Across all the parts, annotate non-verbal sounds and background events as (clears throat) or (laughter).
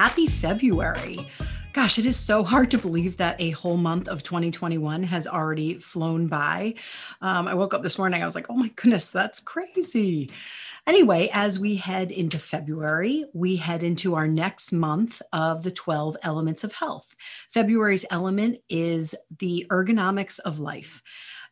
Happy February. Gosh, it is so hard to believe that a whole month of 2021 has already flown by. Um, I woke up this morning, I was like, oh my goodness, that's crazy. Anyway, as we head into February, we head into our next month of the 12 elements of health. February's element is the ergonomics of life.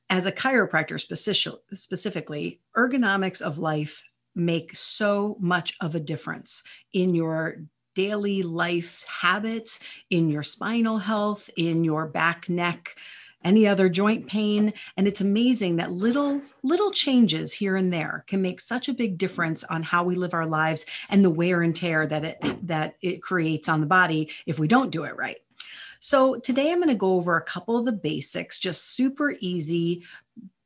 As a chiropractor specific, specifically, ergonomics of life make so much of a difference in your daily life habits, in your spinal health, in your back, neck, any other joint pain. And it's amazing that little little changes here and there can make such a big difference on how we live our lives and the wear and tear that it that it creates on the body if we don't do it right. So today i'm going to go over a couple of the basics just super easy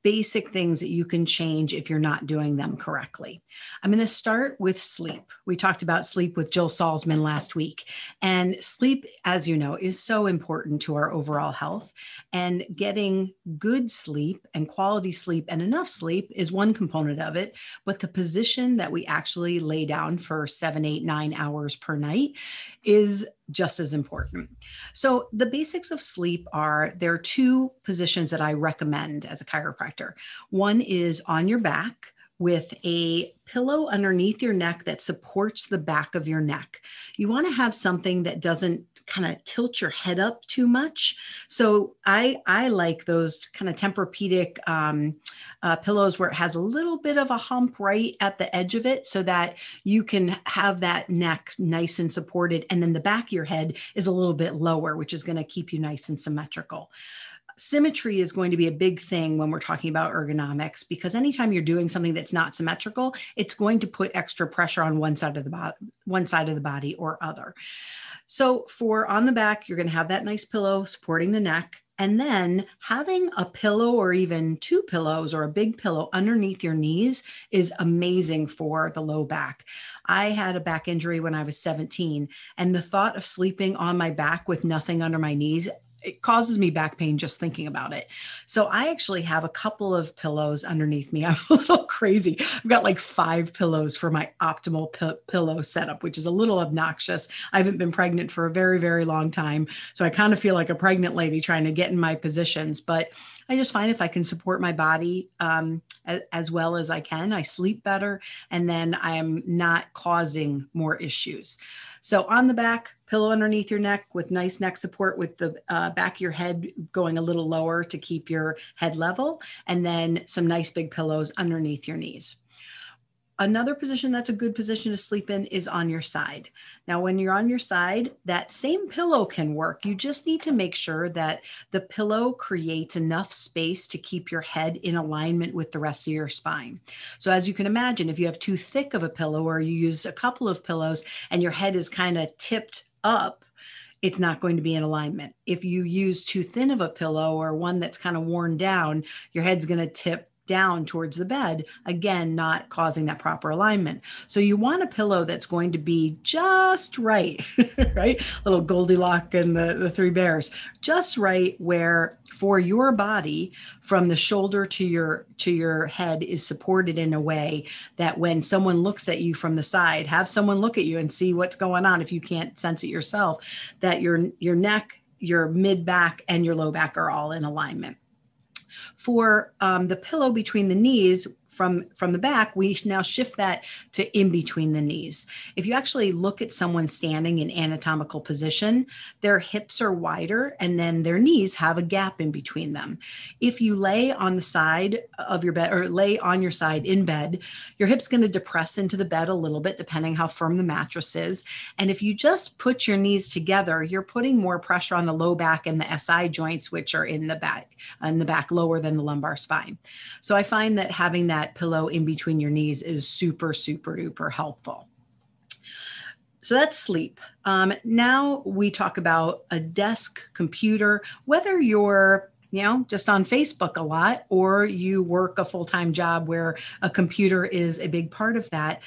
basic things that you can change if you're not doing them correctly. I'm going to start with sleep. We talked about sleep with Jill Salzman last week. And sleep, as you know, is so important to our overall health. And getting good sleep and quality sleep and enough sleep is one component of it. But the position that we actually lay down for seven, eight, nine hours per night is just as important. Hmm. So, the basics of sleep are there are two positions that I recommend as a chiropractor. One is on your back with a pillow underneath your neck that supports the back of your neck. You want to have something that doesn't kind of tilt your head up too much. So I I like those kind of Tempur-Pedic um, uh, pillows where it has a little bit of a hump right at the edge of it, so that you can have that neck nice and supported, and then the back of your head is a little bit lower, which is going to keep you nice and symmetrical symmetry is going to be a big thing when we're talking about ergonomics because anytime you're doing something that's not symmetrical it's going to put extra pressure on one side of the body one side of the body or other so for on the back you're going to have that nice pillow supporting the neck and then having a pillow or even two pillows or a big pillow underneath your knees is amazing for the low back. I had a back injury when I was 17, and the thought of sleeping on my back with nothing under my knees it causes me back pain just thinking about it. So I actually have a couple of pillows underneath me. (laughs) I'm a little crazy. I've got like five pillows for my optimal p- pillow setup, which is a little obnoxious. I haven't been pregnant for a very, very long time. So I kind of feel like a pregnant lady trying to get in my positions. But I just find if I can support my body um, as, as well as I can, I sleep better and then I am not causing more issues. So on the back, pillow underneath your neck with nice neck support with the uh, back of your head going a little lower to keep your head level, and then some nice big pillows underneath your knees. Another position that's a good position to sleep in is on your side. Now, when you're on your side, that same pillow can work. You just need to make sure that the pillow creates enough space to keep your head in alignment with the rest of your spine. So, as you can imagine, if you have too thick of a pillow or you use a couple of pillows and your head is kind of tipped up, it's not going to be in alignment. If you use too thin of a pillow or one that's kind of worn down, your head's going to tip down towards the bed, again, not causing that proper alignment. So you want a pillow that's going to be just right, (laughs) right? Little Goldilocks and the, the three bears, just right where for your body from the shoulder to your to your head is supported in a way that when someone looks at you from the side, have someone look at you and see what's going on if you can't sense it yourself, that your your neck, your mid back and your low back are all in alignment. For um, the pillow between the knees, from from the back we now shift that to in between the knees. If you actually look at someone standing in anatomical position their hips are wider and then their knees have a gap in between them. If you lay on the side of your bed or lay on your side in bed your hips going to depress into the bed a little bit depending how firm the mattress is. And if you just put your knees together you're putting more pressure on the low back and the si joints which are in the back in the back lower than the lumbar spine. So i find that having that that pillow in between your knees is super, super duper helpful. So that's sleep. Um, now we talk about a desk computer, whether you're you know, just on Facebook a lot, or you work a full time job where a computer is a big part of that.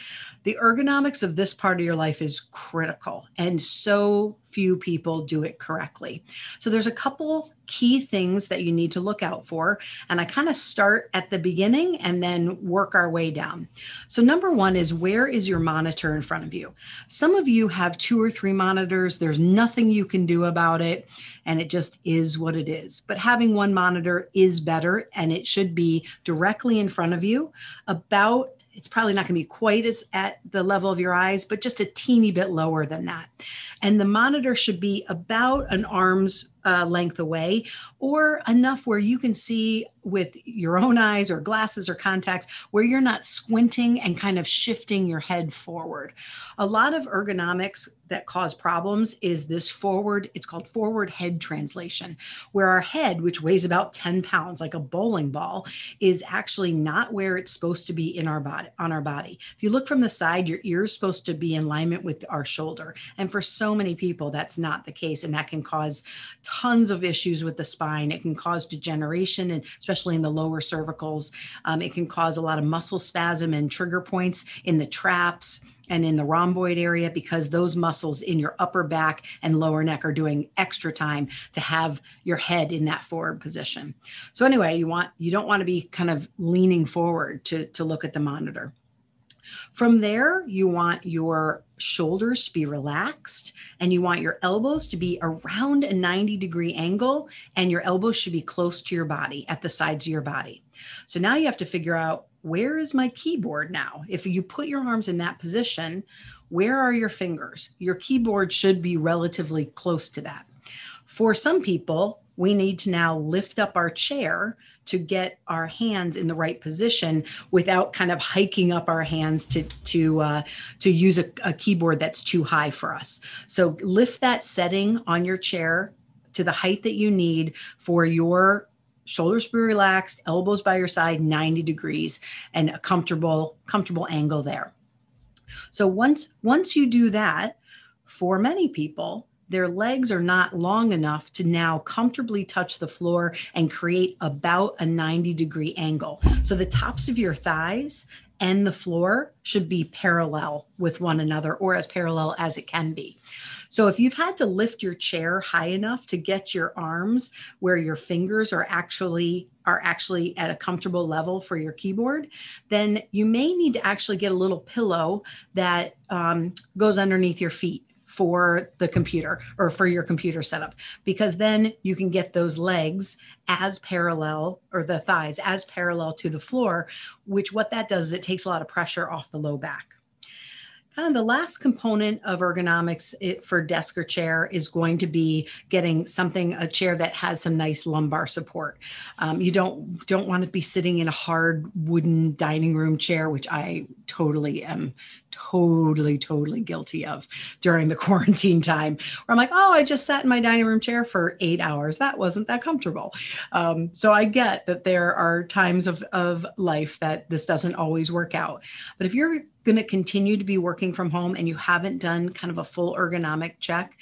The ergonomics of this part of your life is critical, and so few people do it correctly. So, there's a couple key things that you need to look out for. And I kind of start at the beginning and then work our way down. So, number one is where is your monitor in front of you? Some of you have two or three monitors, there's nothing you can do about it, and it just is what it is. But having one monitor is better, and it should be directly in front of you, about it's probably not going to be quite as at the level of your eyes, but just a teeny bit lower than that. And the monitor should be about an arm's uh, length away or enough where you can see with your own eyes or glasses or contacts where you're not squinting and kind of shifting your head forward. A lot of ergonomics that cause problems is this forward, it's called forward head translation, where our head, which weighs about 10 pounds, like a bowling ball, is actually not where it's supposed to be in our body on our body. If you look from the side, your ear is supposed to be in alignment with our shoulder. And for so many people, that's not the case. And that can cause tons of issues with the spine. It can cause degeneration and especially in the lower cervicals. Um, it can cause a lot of muscle spasm and trigger points in the traps and in the rhomboid area because those muscles in your upper back and lower neck are doing extra time to have your head in that forward position. So anyway, you want you don't want to be kind of leaning forward to to look at the monitor. From there, you want your shoulders to be relaxed and you want your elbows to be around a 90 degree angle and your elbows should be close to your body at the sides of your body. So now you have to figure out where is my keyboard now? If you put your arms in that position, where are your fingers? Your keyboard should be relatively close to that. For some people, we need to now lift up our chair to get our hands in the right position without kind of hiking up our hands to to uh, to use a, a keyboard that's too high for us. So lift that setting on your chair to the height that you need for your shoulders be relaxed, elbows by your side, 90 degrees, and a comfortable comfortable angle there. So once once you do that, for many people, their legs are not long enough to now comfortably touch the floor and create about a 90 degree angle. So the tops of your thighs and the floor should be parallel with one another or as parallel as it can be. So if you've had to lift your chair high enough to get your arms where your fingers are actually are actually at a comfortable level for your keyboard, then you may need to actually get a little pillow that um, goes underneath your feet for the computer or for your computer setup because then you can get those legs as parallel or the thighs as parallel to the floor which what that does is it takes a lot of pressure off the low back kind of the last component of ergonomics for desk or chair is going to be getting something a chair that has some nice lumbar support. Um, you don't don't want to be sitting in a hard wooden dining room chair which i totally am totally totally guilty of during the (laughs) quarantine time where i'm like oh i just sat in my dining room chair for eight hours. That wasn't that comfortable. Um, so i get that there are times of, of life that this doesn't always work out. But if you're going to continue to be working from home and you haven't done kind of a full ergonomic check,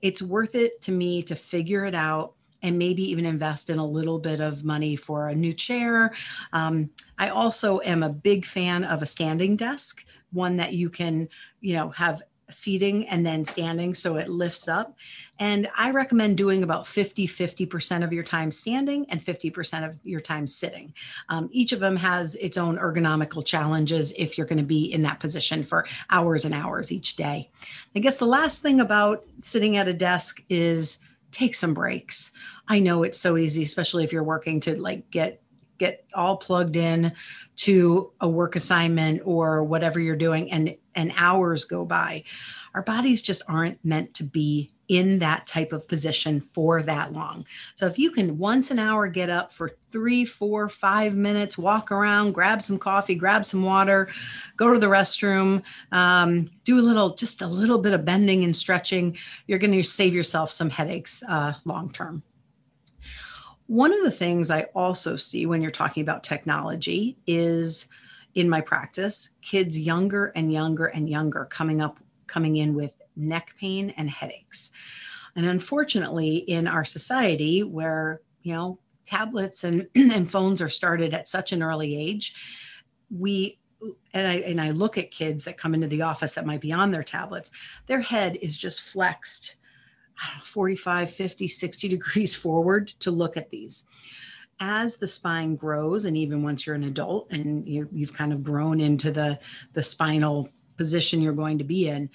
it's worth it to me to figure it out and maybe even invest in a little bit of money for a new chair. Um, I also am a big fan of a standing desk, one that you can, you know, have seating and then standing so it lifts up. And I recommend doing about 50 50% of your time standing and 50% of your time sitting. Um, each of them has its own ergonomical challenges if you're going to be in that position for hours and hours each day. I guess the last thing about sitting at a desk is take some breaks. I know it's so easy, especially if you're working to like get get all plugged in to a work assignment or whatever you're doing and and hours go by our bodies just aren't meant to be in that type of position for that long. So if you can once an hour get up for three, four, five minutes, walk around, grab some coffee, grab some water, go to the restroom, um, do a little, just a little bit of bending and stretching, you're going to save yourself some headaches uh, long term. One of the things I also see when you're talking about technology is in my practice, kids younger and younger and younger coming up, coming in with neck pain, and headaches. And unfortunately, in our society where, you know, tablets and, (clears throat) and phones are started at such an early age, we and I and I look at kids that come into the office that might be on their tablets, their head is just flexed know, 45, 50, 60 degrees (laughs) forward to look at these. As the spine grows, and even once you're an adult and you, you've kind of grown into the, the spinal position you're going to be in,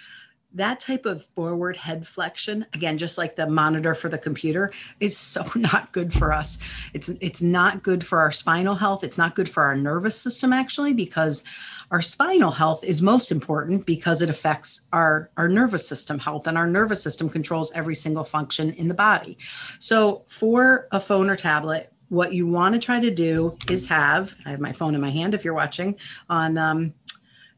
that type of forward head flexion again just like the monitor for the computer is so (laughs) not good for us. It's it's not good for our spinal health. It's not good for our nervous system actually because our spinal health is most important because it affects our our nervous system health and our nervous system controls every single function in the body. So for a phone or tablet what you want to try to do is have i have my phone in my hand if you're watching on um,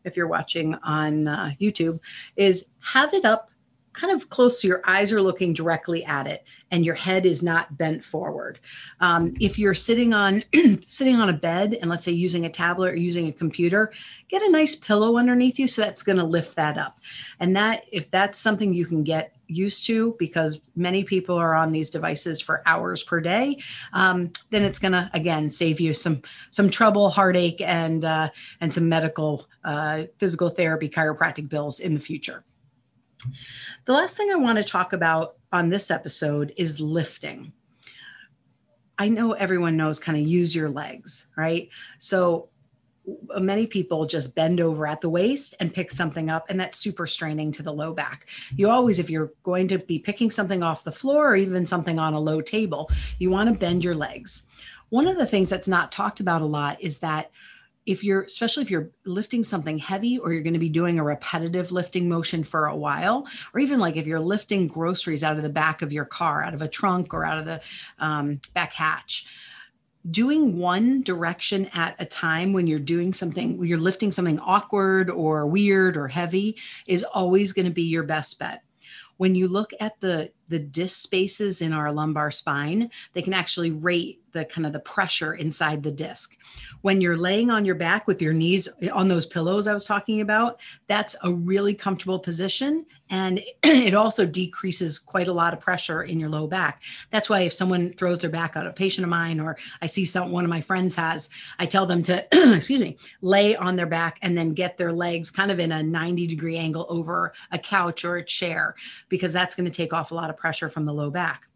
if you're watching on uh, YouTube, is have it up kind of close so your eyes are looking directly at it and your head is not bent forward. Um, if you're sitting on (clears throat) sitting on a bed and let's say using a tablet or using a computer get a nice pillow underneath you so that's going to lift that up. And that if that's something you can get used to because many people are on these devices for hours per day um, then it's going to again save you some some trouble heartache and uh, and some medical uh, physical therapy chiropractic bills in the future. The last thing i want to talk about on this episode is lifting. I know everyone knows kind of use your legs right? So many people just bend over at the waist and pick something up and that's super straining to the low back. You always if you're going to be picking something off the floor or even something on a low table you want to bend your legs. One of the things that's not talked about a lot is that if you're especially if you're lifting something heavy or you're going to be doing a repetitive lifting motion for a while or even like if you're lifting groceries out of the back of your car out of a trunk or out of the um, back hatch doing one direction at a time when you're doing something, you're lifting something awkward or weird or heavy is always going to be your best bet. When you look at the the disc spaces in our lumbar spine, they can actually rate the kind of the pressure inside the disc. When you're laying on your back with your knees on those pillows I was talking about, that's a really comfortable position and (clears throat) it also decreases quite a lot of pressure in your low back. That's why if someone throws their back out, a patient of mine or I see some one of my friends has, I tell them to (clears throat) excuse me, lay on their back and then get their legs kind of in a 90 degree angle over a couch or a chair because that's going to take off a lot of pressure from the low back.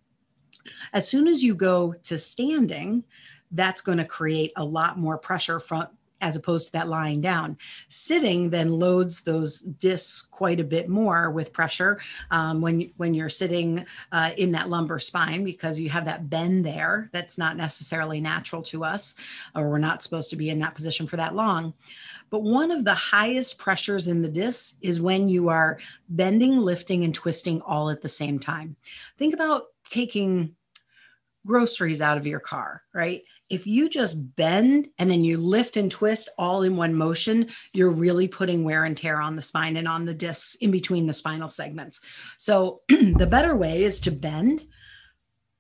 As soon as you go to standing, that's going to create a lot more pressure from as opposed to that lying down. Sitting then loads those discs quite a bit more with pressure um, when when you're sitting uh, in that lumbar spine because you have that bend there that's not necessarily natural to us, or we're not supposed to be in that position for that long. But one of the highest pressures in the disc is when you are bending, lifting, and twisting all at the same time. Think about taking groceries out of your car, right? If you just bend and then you lift and twist all in one motion, you're really putting wear and tear on the spine and on the discs in between the spinal segments. So (clears throat) the better way is to bend,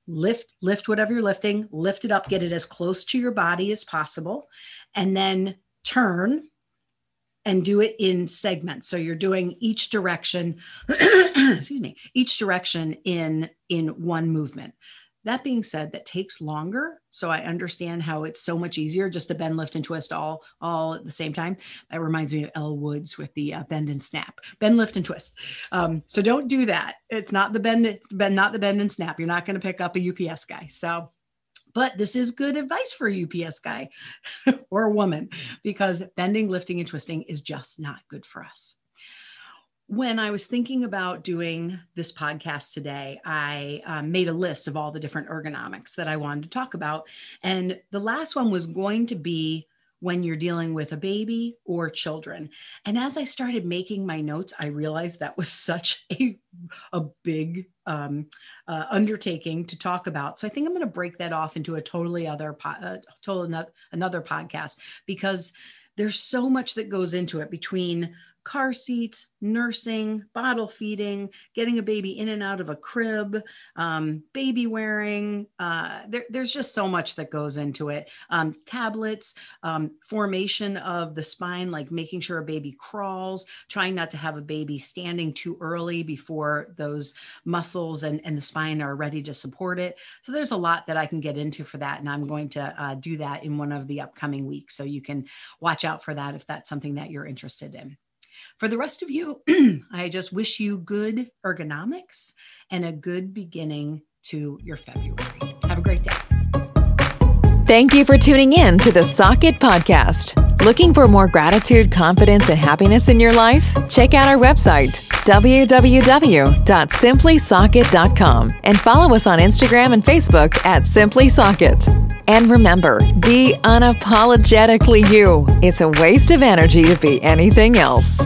lift lift whatever you're lifting, lift it up, get it as close to your body as possible, and then turn and do it in segments so you're doing each direction (clears throat) excuse me each direction in in one movement that being said that takes longer so i understand how it's so much easier just to bend lift and twist all all at the same time. That reminds me of Elle Woods with the uh, bend and snap. Bend lift and twist. Um, so don't do that. It's not the bend bend not the bend and snap. You're not going to pick up a ups guy so. But this is good advice for a UPS guy (laughs) or a woman because bending, lifting, and twisting is just not good for us. When I was thinking about doing this podcast today, I um, made a list of all the different ergonomics that I wanted to talk about. And the last one was going to be when you're dealing with a baby or children. And as I started making my notes, I realized that was (laughs) such a, a big um, uh, undertaking to talk about. So I think I'm going to break that off into a totally other, po- uh, total another podcast because there's so much that goes into it between car seats, nursing, bottle feeding, getting a baby in and out of a crib, um, baby wearing. Uh, there, there's just so much that goes into it. Um, tablets, um, formation of the spine, like making sure a baby crawls, trying not to have a baby standing too early before those muscles and, and the spine are ready to support it. So there's a lot that I can get into for that. And I'm going to uh, do that in one of the upcoming weeks. So you can watch out for that if that's something that you're interested in. For the rest of you, (clears throat) I just wish you good ergonomics and a good beginning to your February. Have a great day. Thank you for tuning in to the Socket Podcast. Looking for more gratitude, confidence, and happiness in your life? Check out our website, www.simplysocket.com, and follow us on Instagram and Facebook at Simply Socket. And remember, be unapologetically you. It's a waste of energy to be anything else.